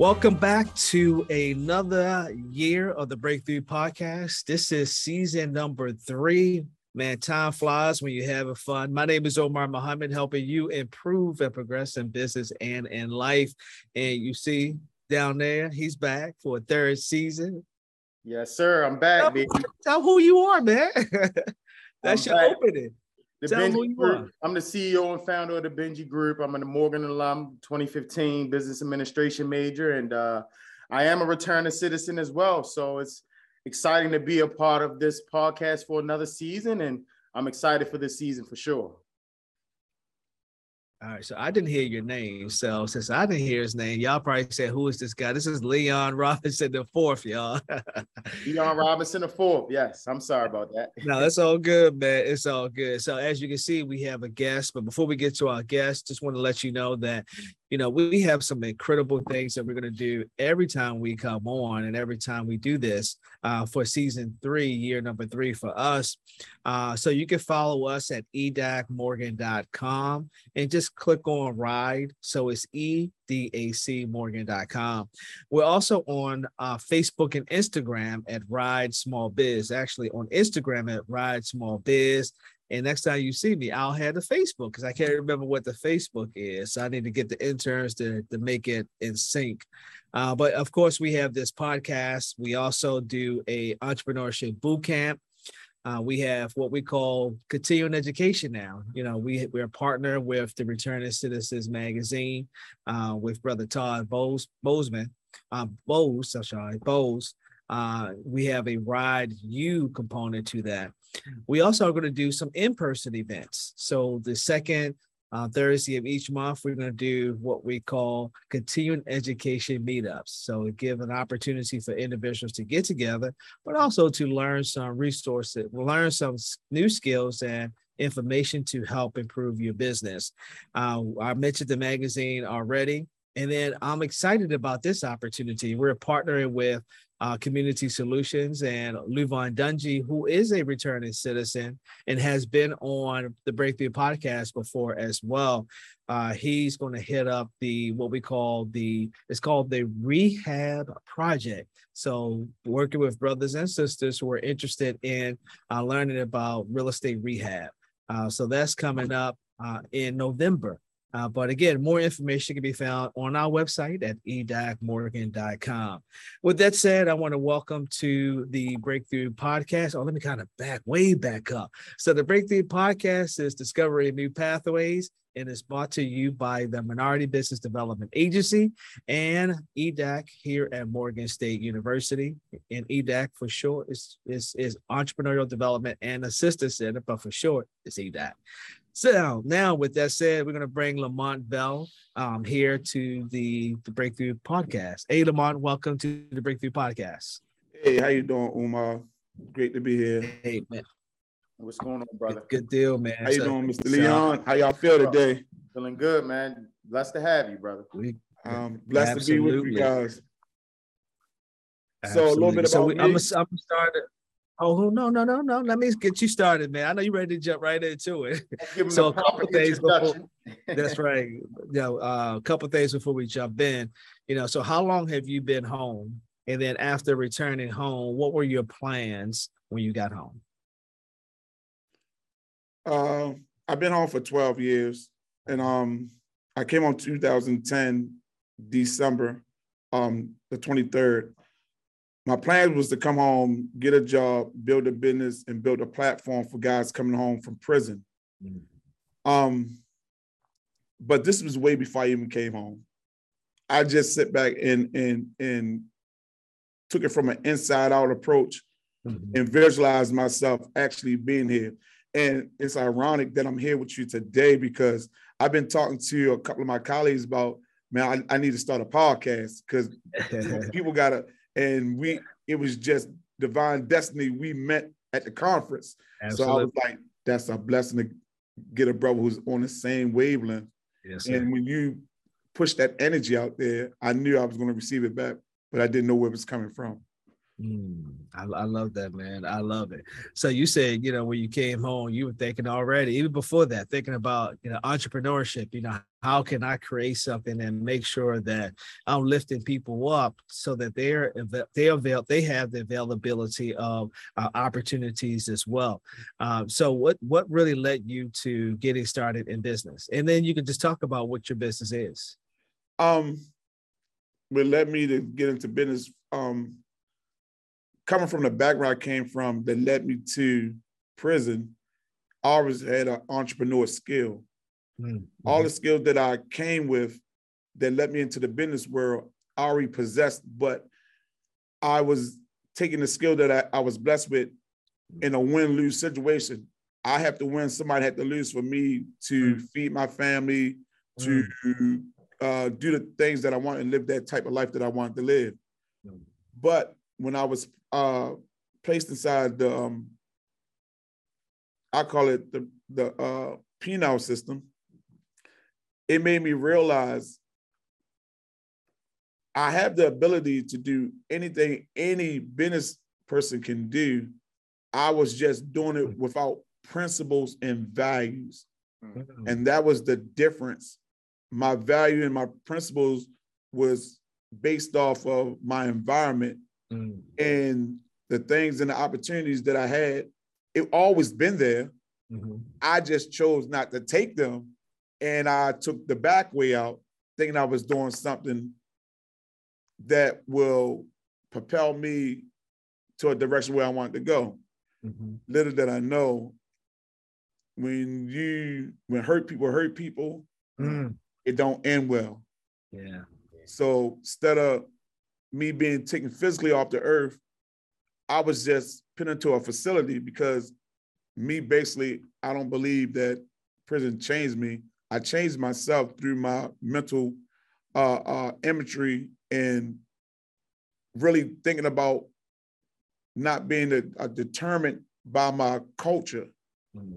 Welcome back to another year of the Breakthrough Podcast. This is season number three. Man, time flies when you're having fun. My name is Omar Muhammad, helping you improve and progress in business and in life. And you see down there, he's back for a third season. Yes, sir. I'm back, tell, baby. Tell who you are, man. That's I'm your back. opening. The Tell Benji Group. I'm the CEO and founder of the Benji Group. I'm a Morgan alum, 2015 business administration major, and uh, I am a returning citizen as well. So it's exciting to be a part of this podcast for another season, and I'm excited for this season for sure. All right, so I didn't hear your name. So since I didn't hear his name, y'all probably said, "Who is this guy?" This is Leon Robinson the fourth, y'all. Leon Robinson, the fourth. Yes, I'm sorry about that. no, that's all good, man. It's all good. So as you can see, we have a guest. But before we get to our guest, just want to let you know that you know we have some incredible things that we're going to do every time we come on, and every time we do this uh, for season three, year number three for us. Uh, so you can follow us at edacmorgan.com and just click on ride. So it's E edacmorgan.com. We're also on uh, Facebook and Instagram at Ride Small Biz. Actually, on Instagram at Ride Small Biz. And next time you see me, I'll have the Facebook because I can't remember what the Facebook is. So I need to get the interns to, to make it in sync. Uh, but of course, we have this podcast. We also do a entrepreneurship boot camp. Uh, we have what we call continuing education now. You know, we we're a partner with the Returning Citizens magazine, uh, with Brother Todd Bose Bozeman, um, Bose. I'm sorry, Bose. Uh, we have a Ride You component to that. We also are going to do some in-person events. So the second uh, Thursday of each month, we're going to do what we call continuing education meetups. So it give an opportunity for individuals to get together, but also to learn some resources, learn some new skills and information to help improve your business. Uh, I mentioned the magazine already. And then I'm excited about this opportunity. We're partnering with uh, Community Solutions and Luvon Dungy, who is a returning citizen and has been on the Breakthrough podcast before as well. Uh, he's going to hit up the what we call the it's called the Rehab Project. So working with brothers and sisters who are interested in uh, learning about real estate rehab. Uh, so that's coming up uh, in November. Uh, but again, more information can be found on our website at edacmorgan.com. With that said, I want to welcome to the Breakthrough Podcast. Oh, let me kind of back way back up. So the Breakthrough Podcast is discovering new pathways and is brought to you by the Minority Business Development Agency and EDAC here at Morgan State University. And EDAC for short is, is, is Entrepreneurial Development and Assistance Center, but for short, it's EDAC. So now, with that said, we're going to bring Lamont Bell um, here to the, the Breakthrough Podcast. Hey, Lamont, welcome to the Breakthrough Podcast. Hey, how you doing, Umar? Great to be here. Hey, man, What's going on, brother? good, good deal, man. How you So- doing, Mr. so Leon? How y'all feel today? Feeling good, man. Blessed to have you, brother. we- Um, blessed to be with you guys. So, a little bit Absolutely. So about we, me. I'm gonna start it. Oh no no no no! Let me get you started, man. I know you're ready to jump right into it. So a couple things before that's right. You know, uh, a couple things before we jump in. You know, so how long have you been home? And then after returning home, what were your plans when you got home? Uh, I've been home for 12 years, and um, I came on 2010 December, um, the 23rd. My plan was to come home, get a job, build a business, and build a platform for guys coming home from prison. Mm. Um, but this was way before I even came home. I just sit back and and and took it from an inside out approach Mhm. and visualized myself actually being here. And it's ironic that I'm here with you today because I've been talking to a couple of my colleagues about, man, I, I need to start a podcast because people gotta, and we, it was just divine destiny. We met at the conference. So I was like, that's a blessing to get a brother who's on the same wavelength. Yes, sir. And when you push that energy out there, I knew I was going to receive it back, but I didn't know where it was coming from. Mm, I, I, love that, man. I love it. So you said, you know, when you came home, you were thinking already, even before that, thinking about, you know, entrepreneurship, you know, how can I create something and make sure that I'm lifting people up so that they're they avail they have the availability of uh, opportunities as well. Um, so what what really led you to getting started in business? And then you can just talk about what your business is. Um, what led me to get into business um coming from the background I came from that led me to prison, I always had an entrepreneur skill. Mm-hmm. All the skills that I came with that led me into the business world, I already possessed, but I was taking the skill that I, I was blessed with in a win-lose situation. I have to win, somebody had to lose for me to mm-hmm. feed my family, to mm-hmm. uh, do the things that I want and live that type of life that I wanted to live. Mm. But when I was uh, placed inside the, um, I call it the the uh, penal system, it made me realize I have the ability to do anything any business person can do. I was just doing it without principles and values. Mm-hmm. And that was the difference. My value and my principles was based off of my environment Mm. And the things and the opportunities that I had, it always been there. Mm-hmm. I just chose not to take them. And I took the back way out, thinking I was doing something that will propel me to a direction where I want to go. Mm-hmm. Little did I know when you when hurt people hurt people, mm. it don't end well. Yeah. So instead of me being taken physically off the earth, I was just put into a facility because me basically, I don't believe that prison changed me. I changed myself through my mental uh, uh, imagery and really thinking about not being a, a determined by my culture mm-hmm.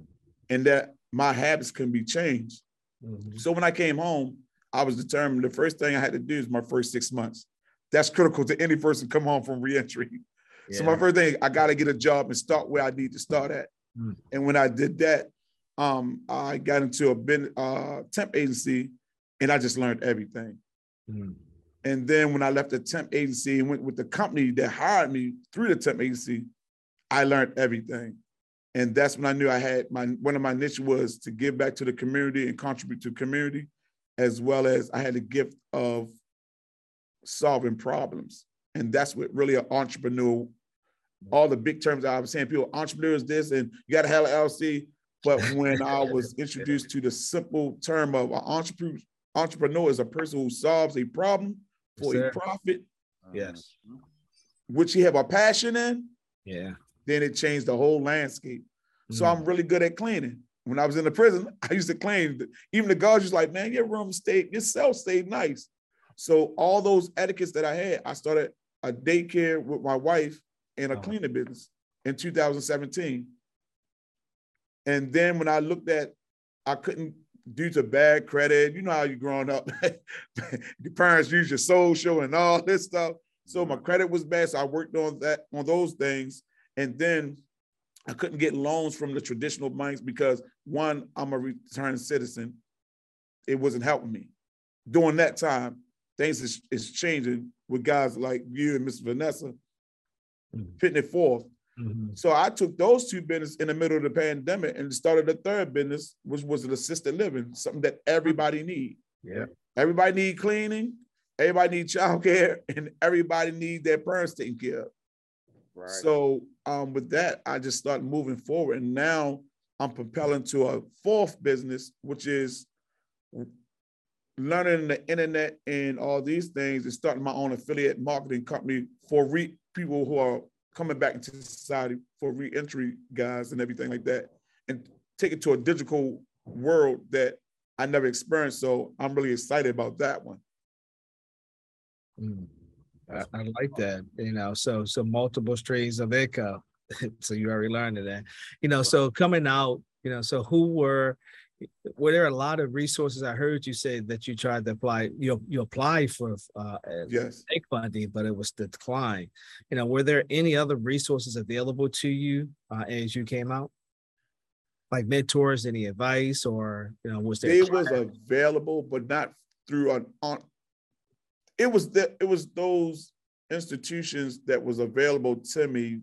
and that my habits can be changed. Mm-hmm. So when I came home, I was determined the first thing I had to do is my first six months that's critical to any person come home from reentry. Yeah. So my first thing, I got to get a job and start where I need to start at. Mm. And when I did that, um, I got into a uh, temp agency, and I just learned everything. Mm. And then when I left the temp agency and went with the company that hired me through the temp agency, I learned everything. And that's when I knew I had my one of my niche was to give back to the community and contribute to community, as well as I had the gift of solving problems. And that's what really an entrepreneur, all the big terms I was saying, people, entrepreneurs this, and you got to have an LLC. But when I was introduced to the simple term of an entrepreneur, entrepreneur is a person who solves a problem for yes, a profit. Yes. Which you have a passion in. Yeah. Then it changed the whole landscape. Mm. So I'm really good at cleaning. When I was in the prison, I used to clean. Even the guards was like, man, your room stayed, your cell stayed nice. So all those etiquettes that I had, I started a daycare with my wife and a oh. cleaning business in 2017. And then when I looked at, I couldn't due to bad credit. You know how you growing up, your parents use your social and all this stuff. So my mm-hmm. credit was bad. So I worked on that on those things, and then I couldn't get loans from the traditional banks because one, I'm a returning citizen. It wasn't helping me during that time things is, is changing with guys like you and Miss Vanessa mm-hmm. putting it forth. Mm-hmm. So I took those two business in the middle of the pandemic and started a third business, which was an assisted living, something that everybody need. Yeah. Everybody need cleaning, everybody need childcare, and everybody need their parents taken care of. Right. So um, with that, I just started moving forward. And now I'm propelling to a fourth business, which is learning the internet and all these things and starting my own affiliate marketing company for re- people who are coming back into society for reentry guys and everything like that and take it to a digital world that I never experienced. So I'm really excited about that one. Mm, I, I, like that. You know, so so multiple streams of income. so you already learned that. You know, so coming out, you know, so who were were there a lot of resources? I heard you say that you tried to apply, you you applied for uh, yes funding, but it was declined. You know, were there any other resources available to you uh, as you came out? Like mentors, any advice, or you know, was there? It was available, but not through an on. It was that it was those institutions that was available to me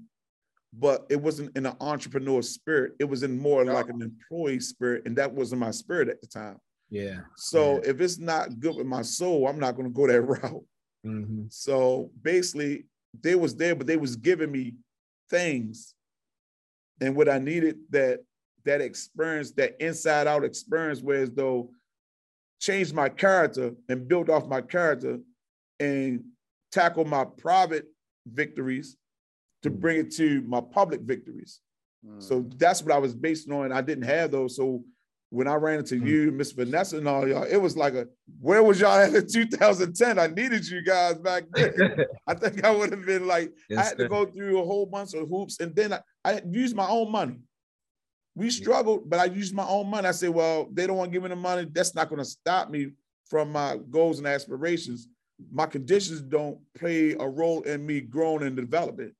but it wasn't in an entrepreneur spirit. It was in more like an employee spirit, and that wasn't my spirit at the time. Yeah. So yeah. if it's not good with my soul, I'm not going to go that route. Mm-hmm. So basically, they was there, but they was giving me things, and what I needed that that experience, that inside out experience, whereas though changed my character and built off my character and tackle my private victories to bring it to my public victories. Mm. So that's what I was based on. I didn't have those. So when I ran into mm. you, Miss Vanessa, and all y'all, it was like a where was y'all at in 2010? I needed you guys back then. I think I would have been like, yes, I had to go through a whole bunch of hoops, and then I, I used my own money. We struggled, but I used my own money. I said, well, they don't want to give me the money. That's not going to stop me from my goals and aspirations. My conditions don't play a role in me growing and developing.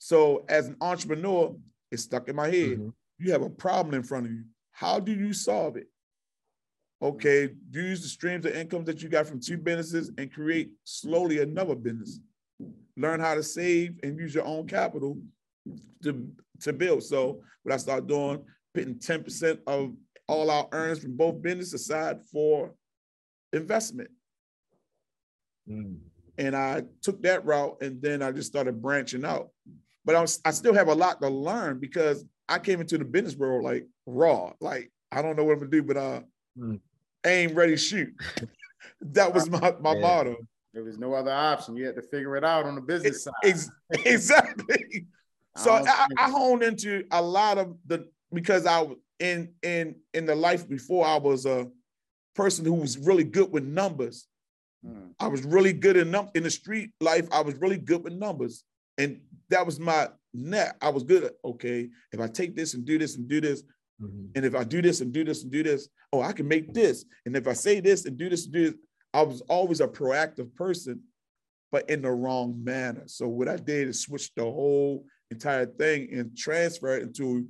So as an entrepreneur, it's stuck in my head. Mm-hmm. You have a problem in front of you. How do you solve it? Okay, use the streams of income that you got from two businesses and create slowly another business. Learn how to save and use your own capital to, to build. So what I start doing, putting 10% of all our earnings from both businesses aside for investment. Mm. And I took that route and then I just started branching out but I, was, I still have a lot to learn because I came into the business world like raw. Like I don't know what I'm gonna do, but uh, mm. aim, ready, shoot. that was my my yeah. motto. There was no other option. You had to figure it out on the business side. Ex- exactly. so I, I honed into a lot of the because I was in in in the life before I was a person who was really good with numbers. Hmm. I was really good in num- in the street life. I was really good with numbers, and that was my net. I was good at, okay, if I take this and do this and do this, mm-hmm. and if I do this and do this and do this, oh, I can make this. And if I say this and do this and do this, I was always a proactive person, but in the wrong manner. So what I did is switch the whole entire thing and transfer it into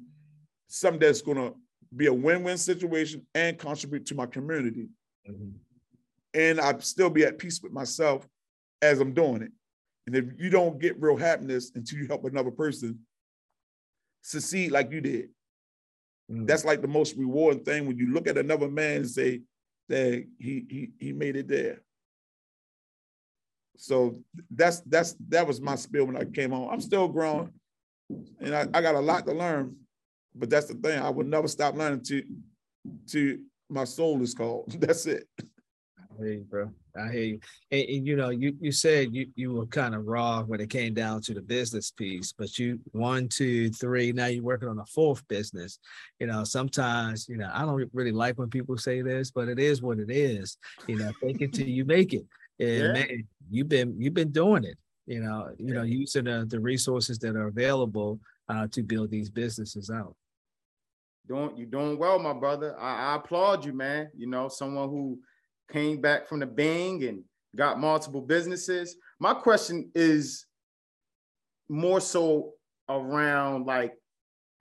something that's gonna be a win-win situation and contribute to my community. Mm-hmm. And I'd still be at peace with myself as I'm doing it. And if you don't get real happiness until you help another person succeed like you did, mm. that's like the most rewarding thing when you look at another man and say that he he he made it there. So that's that's that was my spiel when I came on. I'm still growing, and I, I got a lot to learn. But that's the thing. I will never stop learning to to my soul is called. That's it. Hey, bro. I hear you. And, and, you know, you you said you you were kind of raw when it came down to the business piece, but you one, two, three. Now you're working on a fourth business. You know, sometimes you know I don't really like when people say this, but it is what it is. You know, take it till you make it. And yeah. man, you've been you've been doing it. You know, you know, using the, the resources that are available uh, to build these businesses out. Doing you doing well, my brother. I, I applaud you, man. You know, someone who came back from the bang and got multiple businesses. My question is more so around like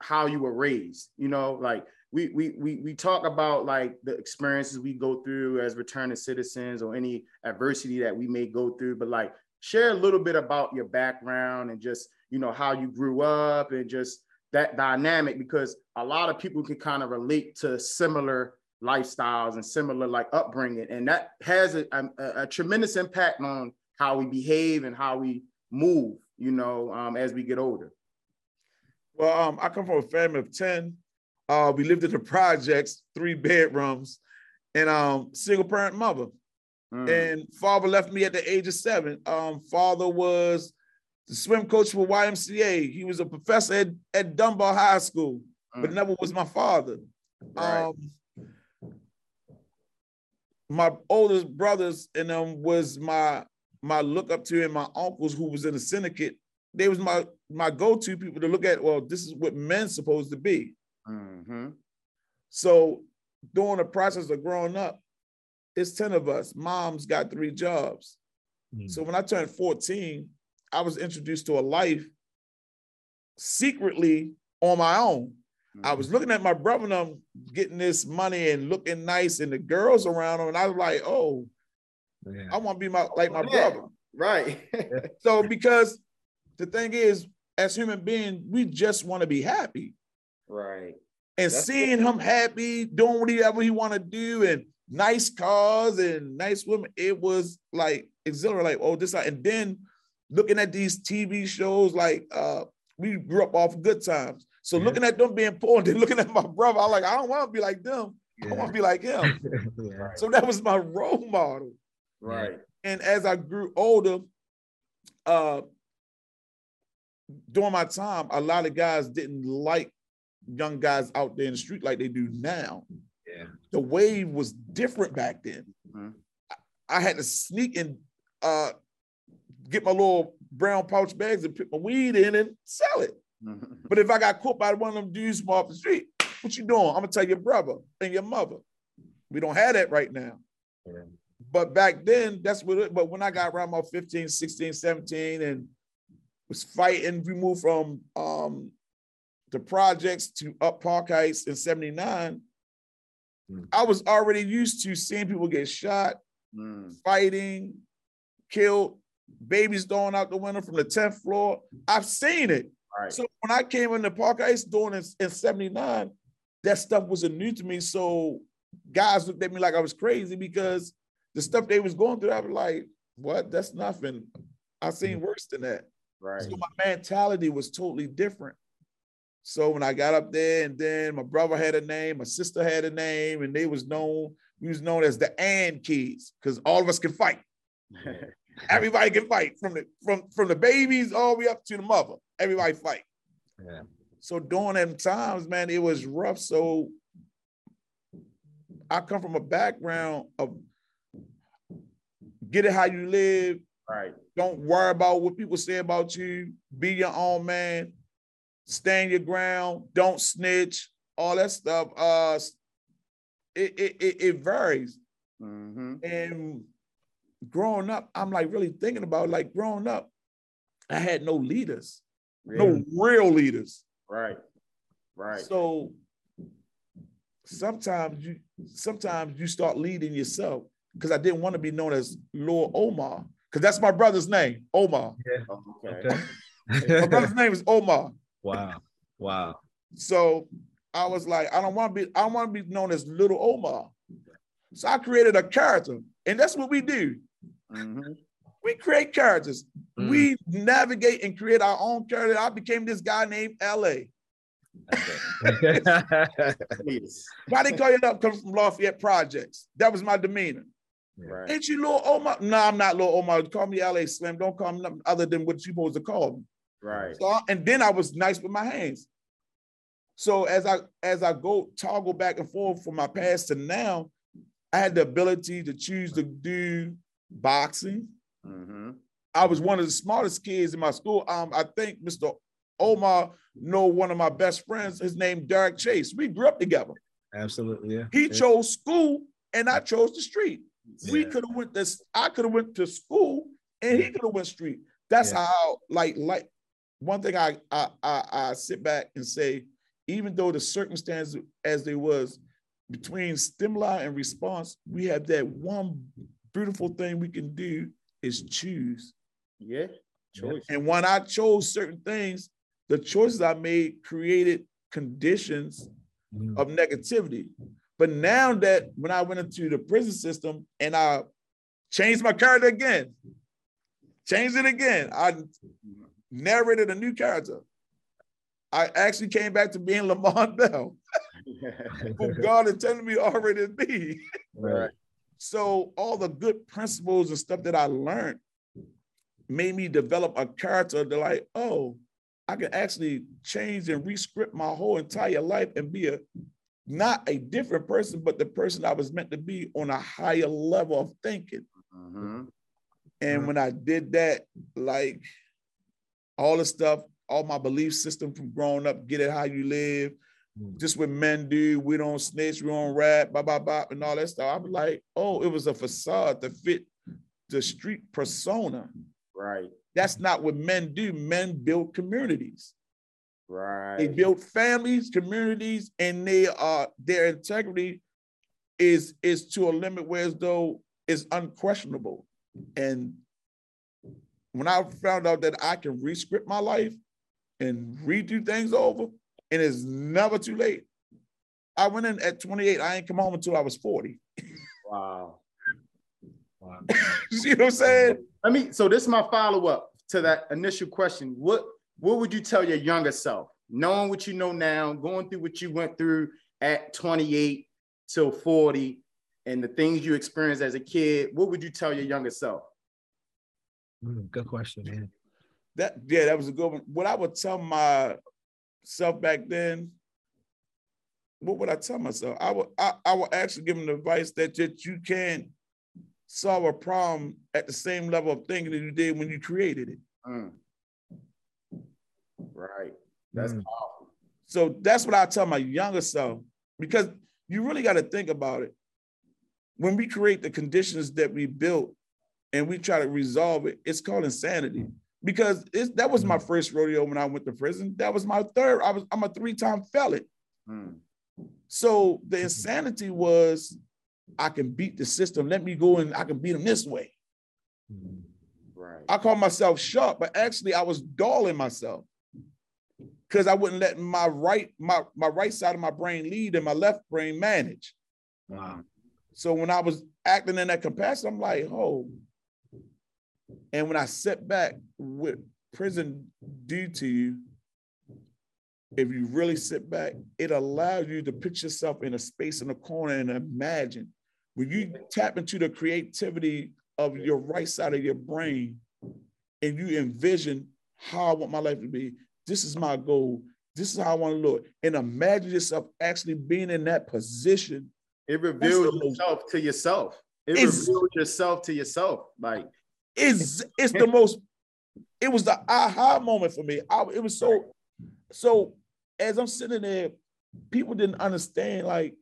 how you were raised, you know, like we we we we talk about like the experiences we go through as returning citizens or any adversity that we may go through, but like share a little bit about your background and just you know how you grew up and just that dynamic because a lot of people can kind of relate to similar lifestyles and similar like upbringing. And that has a, a, a, tremendous impact on how we behave and how we move you know um, as we get older. Well um, i come from a family of 10 uh, we lived in the projects three bedrooms and um, single parent mother. Mm. and father left me at the age of seven. Um, father was the swim coach for ymca he was a professor at, at dunbar high school mm. but never was my father. Right. Um, my oldest brothers and them was my my look up to and my uncles who was in the syndicate. They was my my go-to people to look at. Well, this is what men's supposed to be. Mm-hmm. So during the process of growing up, it's 10 of us. Mom's got three jobs. Mm. So when I turned 14, I was introduced to a life secretly on my own. I was looking at my brother and them getting this money and looking nice, and the girls around them, and I was like, oh, yeah. I want to be my like my yeah. brother. Right. so because the thing is, as human beings, we just want to be happy. Right. And That's seeing him happy, doing whatever he want to do, and nice cars and nice women, it was like exhilarating. Like, oh, this, and then looking at these TV shows, like uh, we grew up off good times. So yeah. looking at them being poor, and then looking at my brother, I'm like, I don't want to be like them. Yeah. I want to be like him. yeah. So that was my role model. Right. And as I grew older, uh, during my time, a lot of guys didn't like young guys out there in the street like they do now. Yeah. The wave was different back then. Mm-hmm. I, I, had to sneak and uh, get my little brown pouch bags and put my weed in and sell it. But if I got caught by one of them dudes from off the street, what you doing? I'm gonna tell your brother and your mother. We don't have that right now. Yeah. But back then, that's what it, but when I got around my 15, 16, 17 and was fighting, we moved from um the projects to up Park Heights in 79. Mm. I was already used to seeing people get shot, mm. fighting, killed, babies thrown out the window from the 10th floor. I've seen it. Right. So when I came in the Park Heights doing in, in 79, that stuff wasn't new to me. So guys looked at me like I was crazy because the stuff they was going through, I was like, what? That's nothing. I seen mm. worse than that. Right. So my mentality was totally different. So when I got up there, and then my brother had a name, my sister had a name, and they was known, we was known as the and kids, because all of us can fight. Everybody can fight from the from from the babies all the way up to the mother. Everybody fight. Yeah. So during them times, man, it was rough. So I come from a background of get it how you live. Right. Don't worry about what people say about you. Be your own man. Stand your ground. Don't snitch. All that stuff. Uh, it it it, it varies. Mm-hmm. And growing up, I'm like really thinking about like growing up, I had no leaders, no real leaders. Right. Right. So sometimes you sometimes you start leading yourself because I didn't want to be known as Lord Omar because that's my brother's name, Omar. Yeah. Okay. my brother's name is Omar. Wow. Wow. So I was like, I don't want to be, I want to be known as Little Omar. So I created a character, and that's what we do. Mm-hmm. We create characters. Mm. We navigate and create our own character. I became this guy named LA. Why they call you up? Come from Lafayette Projects. That was my demeanor. Right. Ain't you little Omar? No, I'm not little Omar. Call me LA Slim. Don't call me nothing other than what you supposed to call me. Right. So, and then I was nice with my hands. So as I as I go toggle back and forth from my past to now, I had the ability to choose to do boxing. Mm-hmm. I was one of the smartest kids in my school. Um, I think Mr. Omar know one of my best friends. His name Derek Chase. We grew up together. Absolutely, yeah. He yeah. chose school, and I chose the street. Yeah. We could have went this. I could have went to school, and he could have went street. That's yeah. how like like one thing I, I I I sit back and say, even though the circumstances as they was between stimuli and response, we have that one beautiful thing we can do is choose. Yeah, choice. And when I chose certain things, the choices I made created conditions mm. of negativity. But now that when I went into the prison system and I changed my character again, changed it again, I narrated a new character. I actually came back to being Lamont Bell, who God intended me already to be. Right. So all the good principles and stuff that I learned made me develop a character that like, oh, I can actually change and rescript my whole entire life and be a not a different person, but the person I was meant to be on a higher level of thinking. Mm-hmm. And mm-hmm. when I did that, like all the stuff, all my belief system from growing up, get it how you live. Mm. just what men do. We don't snitch, we don't rap, blah, blah, blah, and all that stuff. I'm like, oh, it was a facade to fit the street persona. Right. That's not what men do. Men build communities. Right. They build families, communities, and they are their integrity is is to a limit where as though it's unquestionable. And when I found out that I can rescript my life and redo things over, and it's never too late. I went in at 28. I ain't come home until I was 40. Wow. wow. See what I'm saying? Let me. so this is my follow-up to that initial question. What what would you tell your younger self, knowing what you know now, going through what you went through at 28 till 40, and the things you experienced as a kid? What would you tell your younger self? Mm, good question, man. That yeah, that was a good one. What I would tell myself back then, what would I tell myself? I would I, I would actually give them the advice that, that you can't solve a problem at the same level of thinking that you did when you created it. Mm. Right. That's mm. powerful. So that's what I tell my younger self because you really got to think about it. When we create the conditions that we built and we try to resolve it, it's called insanity. Because that was my mm. first rodeo when I went to prison. That was my third. I was I'm a three-time felon. Mm. So the insanity was I can beat the system. Let me go and I can beat them this way. Right. I call myself sharp, but actually I was dulling myself because I wouldn't let my right my my right side of my brain lead and my left brain manage. Wow. So when I was acting in that capacity, I'm like, oh. And when I sit back with prison due to you, if you really sit back, it allows you to put yourself in a space in a corner and imagine. When you tap into the creativity of your right side of your brain and you envision how I want my life to be, this is my goal. This is how I want to look. And imagine yourself actually being in that position. It reveals yourself to yourself. It reveals yourself to yourself. Like it's it's the most. It was the aha moment for me. I, it was so so. As I'm sitting there, people didn't understand. Like,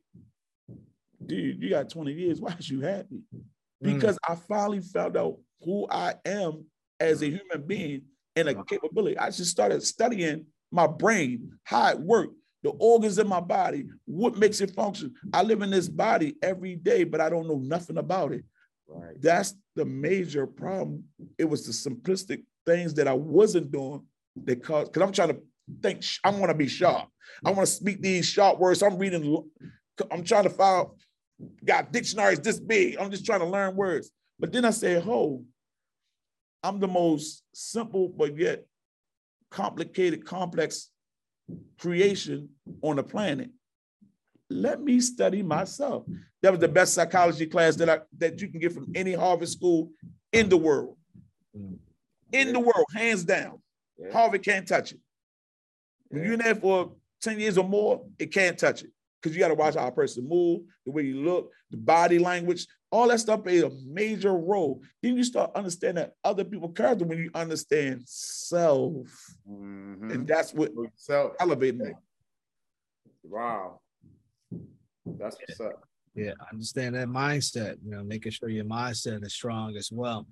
dude, you got 20 years. Why is you happy? Mm. Because mm. I finally found out who I am as a human being and a capability. I just started studying my brain, how it worked, the organs in my body, what makes it function. I live in this body every day, but I don't know nothing about it. Right. That's the major problem. It was the simplistic things that I wasn't doing that caused, because I'm trying to think, I want to be sharp. I want to speak these sharp words. I'm reading, I'm trying to find, got dictionaries this big. I'm just trying to learn words. But then I said, oh, I'm the most simple but yet complicated, complex creation on the planet. Let me study myself. That was the best psychology class that I that you can get from any Harvard school in the world. In the world, hands down. Yeah. Harvard can't touch it. When you're in there for 10 years or more, it can't touch it. Because you got to watch how a person move, the way you look, the body language, all that stuff plays a major role. Then you start understanding other people's character when you understand self. Mm-hmm. And that's what self elevating it. Wow. That's what's up. Yeah, understand that mindset, you know, making sure your mindset is strong as well.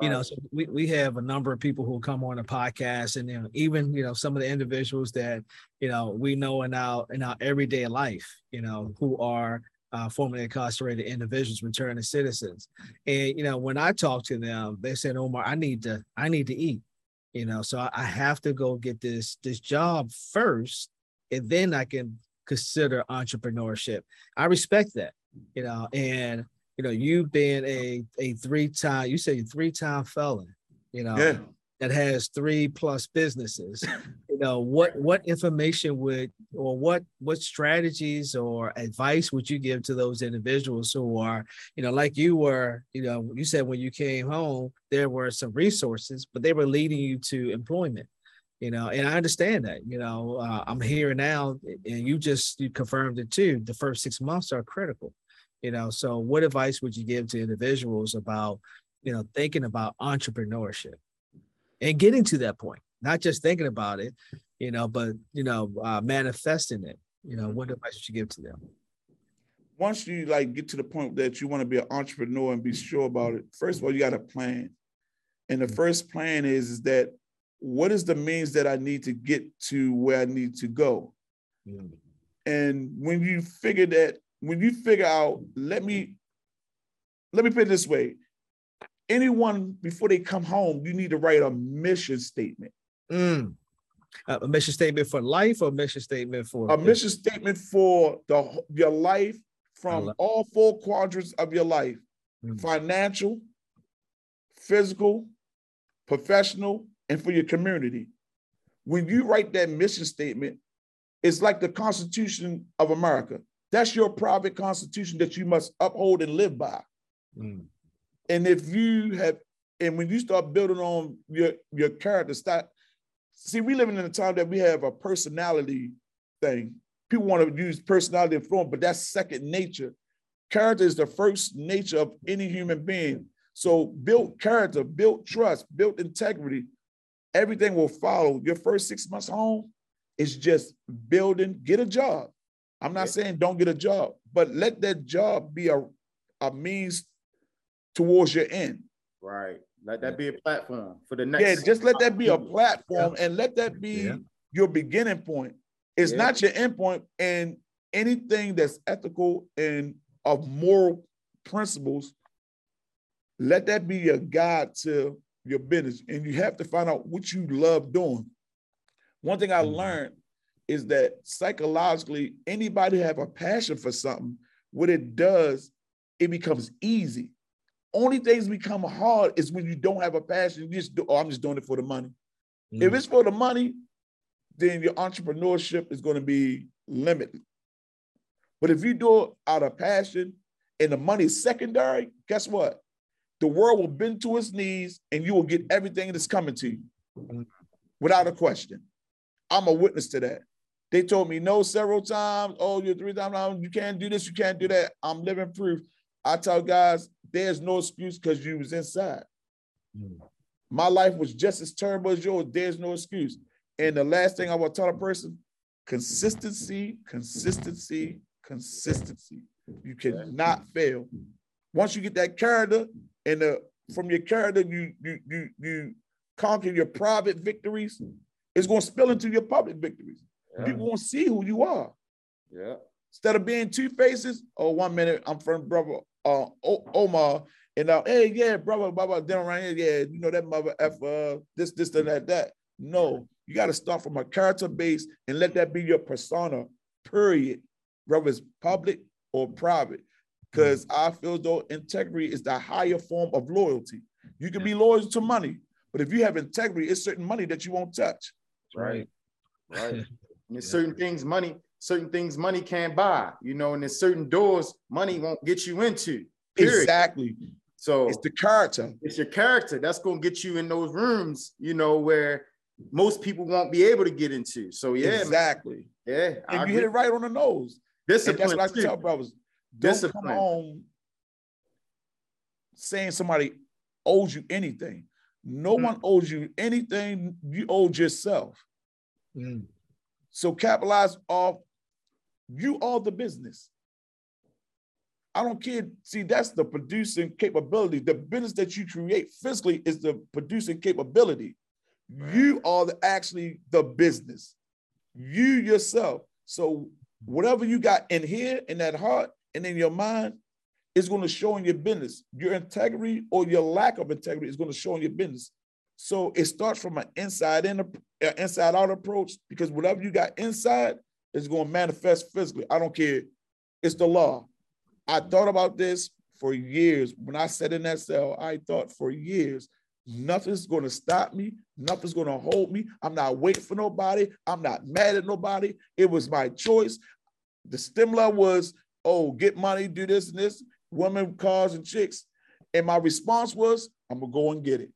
Right. You know, so we, we have a number of people who come on the podcast and you know, even, you know, some of the individuals that, you know, we know in our in our everyday life, you know, who are uh, formerly incarcerated individuals returning citizens. And you know, when I talk to them, they said, "Omar, I need to, I need to eat." You know, so I, I have to go get this this job first, and then I can consider entrepreneurship. I respect that. You know, and you know, you've been a a three time, you say three time felon. You know, yeah. that has three plus businesses. you know what what information would or what what strategies or advice would you give to those individuals who are you know like you were you know you said when you came home there were some resources but they were leading you to employment you know and i understand that you know uh, i'm here now and you just you confirmed it too the first six months are critical you know so what advice would you give to individuals about you know thinking about entrepreneurship and getting to that point not just thinking about it, you know, but you know, uh, manifesting it. You know, what advice would you give to them? Once you like get to the point that you want to be an entrepreneur and be sure about it, first of all, you got a plan. And the mm. first plan is, is that what is the means that I need to get to where I need to go? Mm. And when you figure that, when you figure out, let me let me put it this way. Anyone before they come home, you need to write a mission statement. Mm. Uh, a mission statement for life or a mission statement for a mission statement for the your life from all four quadrants of your life mm. financial physical professional and for your community when you write that mission statement it's like the constitution of america that's your private constitution that you must uphold and live by mm. and if you have and when you start building on your your character start see, we living in a time that we have a personality thing. People want to use personality and form, but that's second nature. Character is the first nature of any human being. So build character, build trust, build integrity. Everything will follow. Your first six months home is just building, get a job. I'm not saying don't get a job, but let that job be a, a means towards your end. Right. Let that be a platform for the next. Yeah, just let that be a platform yeah. and let that be yeah. your beginning point. It's yeah. not your end point, and anything that's ethical and of moral principles, let that be your guide to your business. And you have to find out what you love doing. One thing I mm-hmm. learned is that psychologically, anybody have a passion for something, what it does, it becomes easy. Only things become hard is when you don't have a passion. You just do, oh, I'm just doing it for the money. Mm. If it's for the money, then your entrepreneurship is going to be limited. But if you do it out of passion and the money is secondary, guess what? The world will bend to its knees and you will get everything that's coming to you without a question. I'm a witness to that. They told me no several times. Oh, you're three times. You can't do this. You can't do that. I'm living proof. I tell guys, there's no excuse because you was inside. My life was just as terrible as yours. There's no excuse. And the last thing I will tell a person, consistency, consistency, consistency. You cannot fail. Once you get that character, and the, from your character, you you you you conquer your private victories, it's going to spill into your public victories. Yeah. People won't see who you are. Yeah. Instead of being two faces, oh, one minute I'm from brother uh, Omar, and now, hey, yeah, brother, brother, them right here, yeah, you know that mother f uh, this, this, and that, that. No, you got to start from a character base and let that be your persona. Period, whether it's public or private, because mm-hmm. I feel though integrity is the higher form of loyalty. You can be loyal to money, but if you have integrity, it's certain money that you won't touch. Right, right. There's certain things money certain things money can't buy, you know, and there's certain doors money won't get you into. Period. Exactly. So it's the character. It's your character that's gonna get you in those rooms, you know, where most people won't be able to get into. So yeah, exactly. Yeah, and you hit it right on the nose. Discipline. And that's what I tell brothers. Don't come home saying somebody owes you anything. No mm. one owes you anything. You owe yourself. Mm. So capitalize off you are the business. I don't care. See, that's the producing capability. The business that you create physically is the producing capability. You are the, actually the business. You yourself. So whatever you got in here, in that heart, and in your mind, is going to show in your business. Your integrity or your lack of integrity is going to show in your business. So it starts from an inside in, uh, inside out approach because whatever you got inside is going to manifest physically. I don't care. It's the law. I thought about this for years. When I sat in that cell, I thought for years, nothing's going to stop me. Nothing's going to hold me. I'm not waiting for nobody. I'm not mad at nobody. It was my choice. The stimuli was, oh, get money, do this and this, women, cars, and chicks. And my response was, I'm going to go and get it.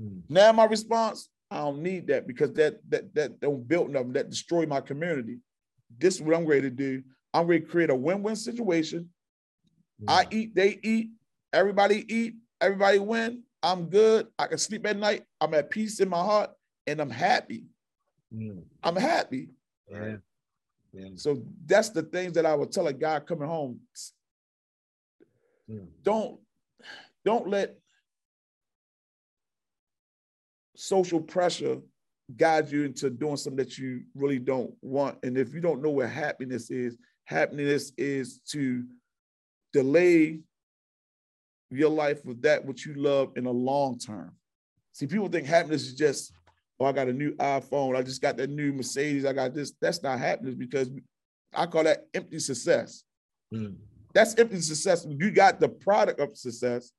Mm. Now my response, I don't need that because that that that don't build nothing that destroy my community. This is what I'm ready to do. I'm ready to create a win-win situation. Yeah. I eat, they eat, everybody eat, everybody win. I'm good. I can sleep at night. I'm at peace in my heart, and I'm happy. Mm. I'm happy. Yeah. Yeah. So that's the things that I would tell a guy coming home. Mm. Don't don't let social pressure guide you into doing something that you really don't want. And if you don't know what happiness is, happiness is to delay your life with that which you love in a long term. See, people think happiness is just, oh, I got a new iPhone, I just got that new Mercedes, I got this. That's not happiness because I call that empty success. Mm. That's empty success. You got the product of success,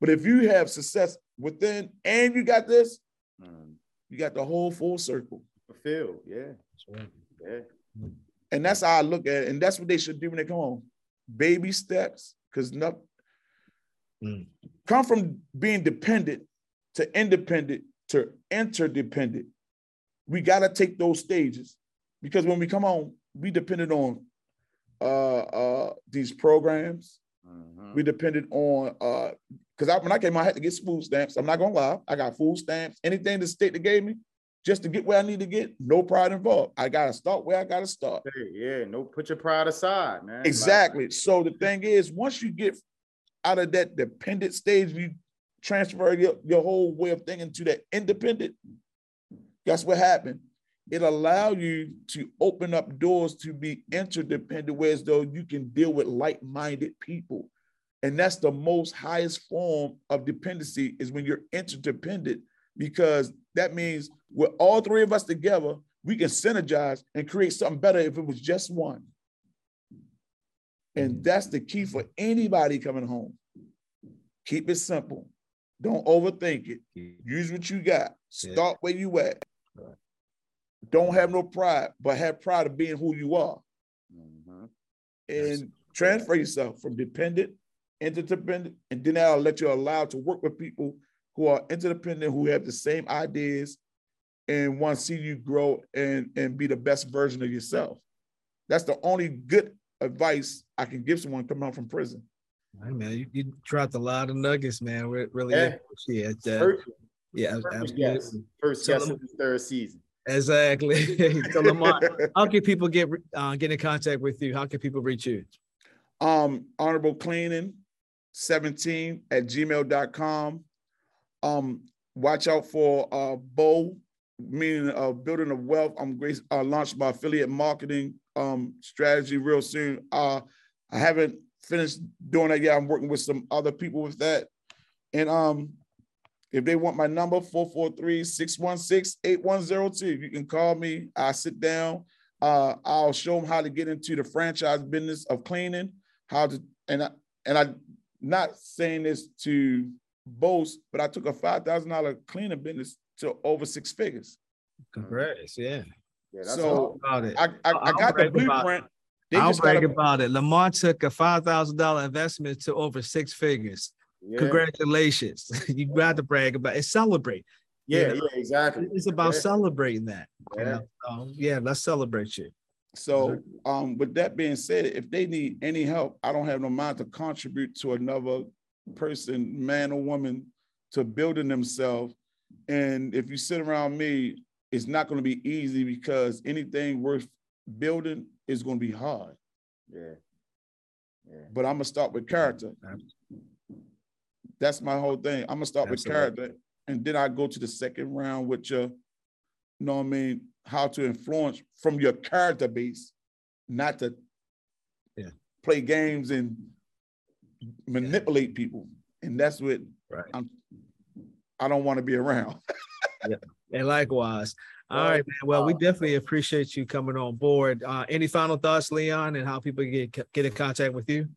but if you have success within and you got this, mm. you got the whole full circle. Fulfilled, yeah. Yeah. And that's how I look at it. And that's what they should do when they come home. Baby steps, because nothing mm. come from being dependent to independent to interdependent. We got to take those stages because when we come home, we depended on uh, uh, these programs. Mm-hmm. We depended on because uh, when I came, I had to get food stamps. I'm not gonna lie, I got food stamps. Anything the state that gave me, just to get where I need to get, no pride involved. I gotta start where I gotta start. Hey, yeah, no, put your pride aside, man. Exactly. Like, so the thing is, once you get out of that dependent stage, you transfer your, your whole way of thinking to that independent. Guess what happened? It allowed you to open up doors to be interdependent, whereas though you can deal with like-minded people. And that's the most highest form of dependency is when you're interdependent, because that means with all three of us together, we can synergize and create something better if it was just one. And that's the key for anybody coming home. Keep it simple. Don't overthink it. Use what you got. Start where you at. Don't have no pride, but have pride of being who you are. Mm-hmm. And transfer yourself from dependent interdependent, and then that'll let you allow to work with people who are interdependent, who have the same ideas and want to see you grow and, and be the best version of yourself. That's the only good advice I can give someone coming out from prison. Hey man, you, you dropped a lot of nuggets, man. We really yeah. appreciate that. First, yeah, first absolutely. Guess. First guest of the third season. Exactly. so Lamont, how can people get uh, get in contact with you? How can people reach you? Um, honorable cleaning 17 at gmail.com. Um, watch out for uh Bow, meaning uh building of wealth. I'm great uh launched my affiliate marketing um strategy real soon. Uh I haven't finished doing that Yeah, I'm working with some other people with that. And um if they want my number, 443-616-8102. You can call me. I sit down. Uh, I'll show them how to get into the franchise business of cleaning, how to and I and I not saying this to boast, but I took a five thousand dollar cleaning business to over six figures. Congrats, yeah. yeah so about it. I, I, I got the blueprint. They I'll brag gotta... about it. Lamar took a five thousand dollar investment to over six figures. Yeah. Congratulations. you got to brag about it. Celebrate. Yeah, you know? yeah, exactly. It's about yeah. celebrating that. Yeah. You know? so, yeah, let's celebrate you. So, um, with that being said, if they need any help, I don't have no mind to contribute to another person, man or woman, to building themselves. And if you sit around me, it's not going to be easy because anything worth building is going to be hard. Yeah. yeah. But I'm gonna start with character. That's my whole thing. I'm gonna start Absolutely. with character, and then I go to the second round with your, you know what I mean, how to influence from your character base, not to yeah. play games and manipulate yeah. people. And that's what right. I'm I don't want to be around. yeah. And likewise. All right, man. Well, we definitely appreciate you coming on board. Uh, any final thoughts, Leon, and how people get get in contact with you?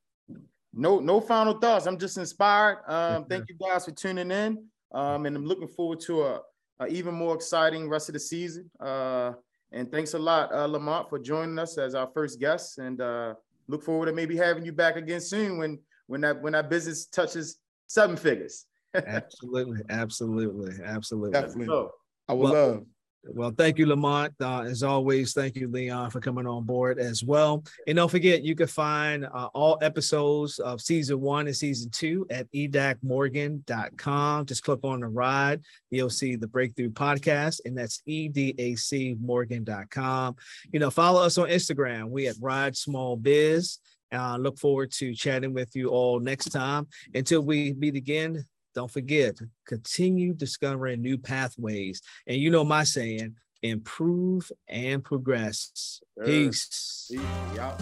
No, no final thoughts. I'm just inspired. Um, thank you guys for tuning in. Um, and I'm looking forward to a, a, even more exciting rest of the season. Uh, and thanks a lot, uh, Lamont, for joining us as our first guest. And uh, look forward to maybe having you back again soon when when that when that business touches seven figures. absolutely, absolutely, absolutely. Definitely. I would well, love. Well, thank you, Lamont. Uh, as always, thank you, Leon, for coming on board as well. And don't forget, you can find uh, all episodes of season one and season two at edacmorgan.com. Just click on the ride. You'll see the Breakthrough Podcast, and that's edacmorgan.com. You know, follow us on Instagram. We at Ride Small Biz. Uh, look forward to chatting with you all next time. Until we meet again, don't forget, continue discovering new pathways. And you know my saying, improve and progress. Peace. Peace. Yep.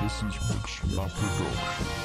This is Rich La Production.